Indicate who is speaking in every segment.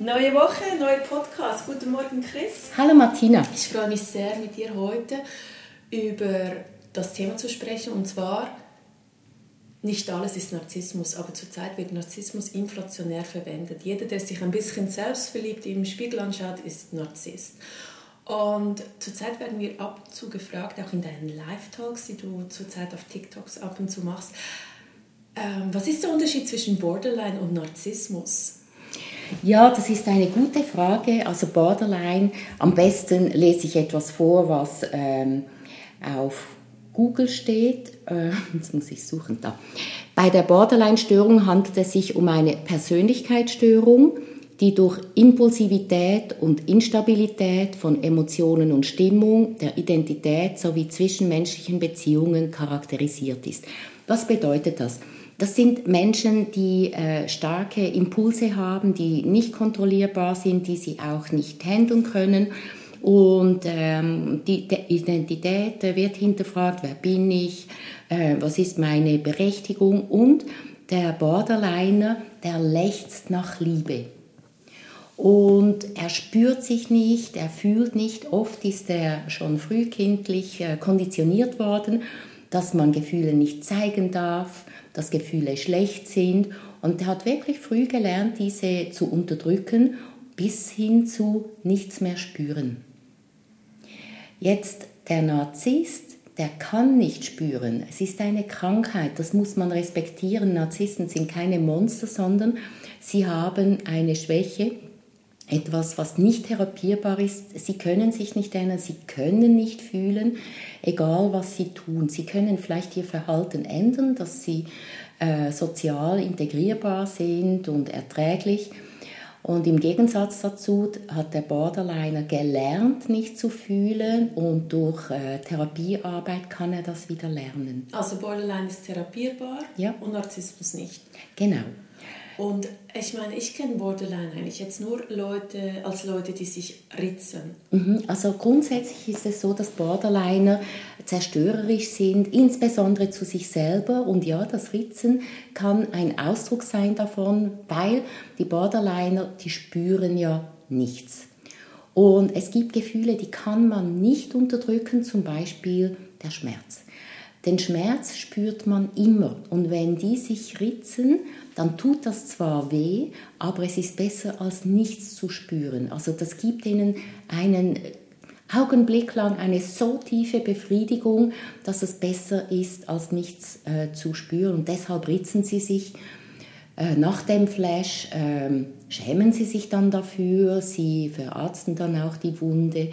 Speaker 1: Neue Woche, neuer Podcast. Guten Morgen, Chris.
Speaker 2: Hallo Martina.
Speaker 1: Ich freue mich sehr, mit dir heute über das Thema zu sprechen. Und zwar, nicht alles ist Narzissmus, aber zurzeit wird Narzissmus inflationär verwendet. Jeder, der sich ein bisschen selbstverliebt im Spiegel anschaut, ist Narzisst. Und zurzeit werden wir ab und zu gefragt, auch in deinen Live-Talks, die du zurzeit auf TikToks ab und zu machst, ähm, was ist der Unterschied zwischen Borderline und Narzissmus?
Speaker 2: Ja, das ist eine gute Frage. Also Borderline, am besten lese ich etwas vor, was ähm, auf Google steht. Äh, jetzt muss ich suchen da. Bei der Borderline-Störung handelt es sich um eine Persönlichkeitsstörung, die durch Impulsivität und Instabilität von Emotionen und Stimmung, der Identität sowie zwischenmenschlichen Beziehungen charakterisiert ist. Was bedeutet das? Das sind Menschen, die äh, starke Impulse haben, die nicht kontrollierbar sind, die sie auch nicht handeln können. Und ähm, die, die, Identität wird hinterfragt, wer bin ich, äh, was ist meine Berechtigung. Und der Borderliner, der lechzt nach Liebe. Und er spürt sich nicht, er fühlt nicht. Oft ist er schon frühkindlich äh, konditioniert worden, dass man Gefühle nicht zeigen darf, dass Gefühle schlecht sind. Und er hat wirklich früh gelernt, diese zu unterdrücken, bis hin zu nichts mehr spüren. Jetzt der Narzisst, der kann nicht spüren. Es ist eine Krankheit, das muss man respektieren. Narzissten sind keine Monster, sondern sie haben eine Schwäche, etwas, was nicht therapierbar ist. Sie können sich nicht ändern, sie können nicht fühlen, egal was sie tun. Sie können vielleicht ihr Verhalten ändern, dass sie äh, sozial integrierbar sind und erträglich. Und im Gegensatz dazu hat der Borderliner gelernt, nicht zu fühlen und durch äh, Therapiearbeit kann er das wieder lernen.
Speaker 1: Also Borderline ist therapierbar
Speaker 2: ja.
Speaker 1: und Narzissmus nicht.
Speaker 2: Genau.
Speaker 1: Und ich meine, ich kenne Borderline eigentlich jetzt nur Leute als Leute, die sich ritzen.
Speaker 2: Mhm. Also grundsätzlich ist es so, dass Borderliner zerstörerisch sind, insbesondere zu sich selber. Und ja, das Ritzen kann ein Ausdruck sein davon, weil die Borderliner, die spüren ja nichts. Und es gibt Gefühle, die kann man nicht unterdrücken, zum Beispiel der Schmerz. Den Schmerz spürt man immer. Und wenn die sich ritzen, dann tut das zwar weh, aber es ist besser als nichts zu spüren. Also das gibt ihnen einen Augenblick lang eine so tiefe Befriedigung, dass es besser ist, als nichts äh, zu spüren. Und deshalb ritzen sie sich. Äh, nach dem Flash äh, schämen sie sich dann dafür, sie verarzten dann auch die Wunde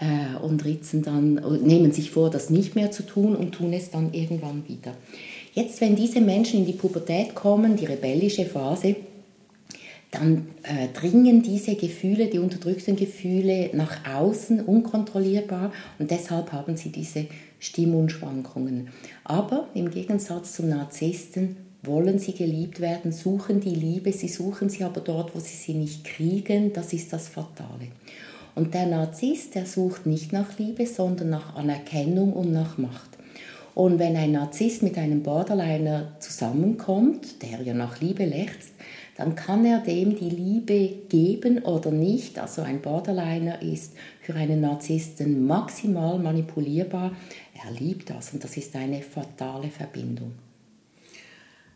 Speaker 2: äh, und ritzen dann, nehmen sich vor, das nicht mehr zu tun und tun es dann irgendwann wieder. Jetzt, wenn diese Menschen in die Pubertät kommen, die rebellische Phase, dann äh, dringen diese Gefühle, die unterdrückten Gefühle nach außen unkontrollierbar und deshalb haben sie diese Stimmungsschwankungen. Aber im Gegensatz zum Narzissten wollen sie geliebt werden, suchen die Liebe, sie suchen sie aber dort, wo sie sie nicht kriegen, das ist das Fatale. Und der Narzisst, der sucht nicht nach Liebe, sondern nach Anerkennung und nach Macht. Und wenn ein Narzisst mit einem Borderliner zusammenkommt, der ja nach Liebe lechzt, dann kann er dem die Liebe geben oder nicht. Also ein Borderliner ist für einen Narzissten maximal manipulierbar. Er liebt das und das ist eine fatale Verbindung.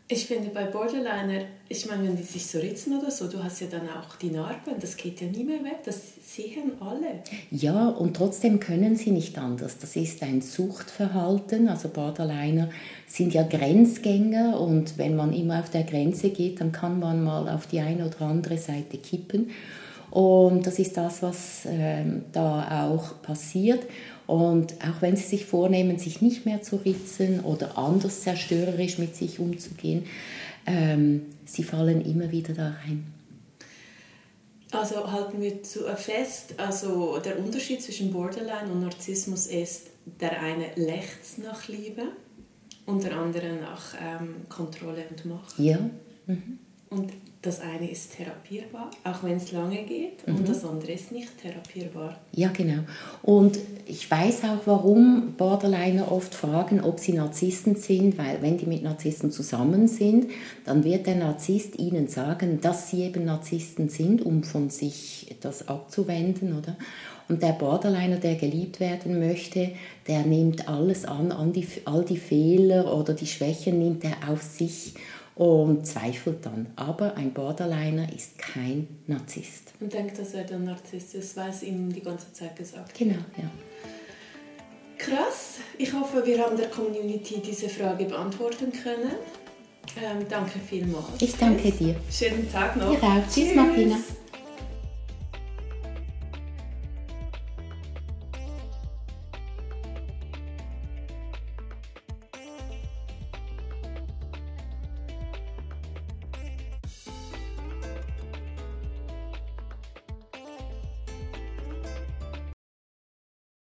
Speaker 1: Ich finde bei Borderliner, ich meine, wenn die sich so ritzen oder so, du hast ja dann auch die Narben, das geht ja nie mehr weg, das sehen alle.
Speaker 2: Ja, und trotzdem können sie nicht anders. Das ist ein Suchtverhalten, also Borderliner sind ja Grenzgänger und wenn man immer auf der Grenze geht, dann kann man mal auf die eine oder andere Seite kippen. Und das ist das, was äh, da auch passiert. Und auch wenn sie sich vornehmen, sich nicht mehr zu ritzen oder anders zerstörerisch mit sich umzugehen, ähm, sie fallen immer wieder da rein.
Speaker 1: Also halten wir zu äh, fest, also der Unterschied zwischen Borderline und Narzissmus ist, der eine lechzt nach Liebe und der andere nach ähm, Kontrolle und Macht.
Speaker 2: Ja. Mhm.
Speaker 1: Und das eine ist therapierbar, auch wenn es lange geht, mhm. und das andere ist nicht therapierbar.
Speaker 2: Ja, genau. Und ich weiß auch, warum Borderliner oft fragen, ob sie Narzissten sind, weil wenn die mit Narzissten zusammen sind, dann wird der Narzisst ihnen sagen, dass sie eben Narzissten sind, um von sich das abzuwenden, oder? Und der Borderliner, der geliebt werden möchte, der nimmt alles an, an die, all die Fehler oder die Schwächen nimmt er auf sich und zweifelt dann. Aber ein Borderliner ist kein Narzisst.
Speaker 1: Und denkt, dass er der Narzisst ist, weil es ihm die ganze Zeit gesagt
Speaker 2: Genau, ja.
Speaker 1: Krass. Ich hoffe, wir haben der Community diese Frage beantworten können. Ähm, danke vielmals.
Speaker 2: Ich danke dir.
Speaker 1: Schönen Tag noch.
Speaker 2: Dir auch. Tschüss, Martina.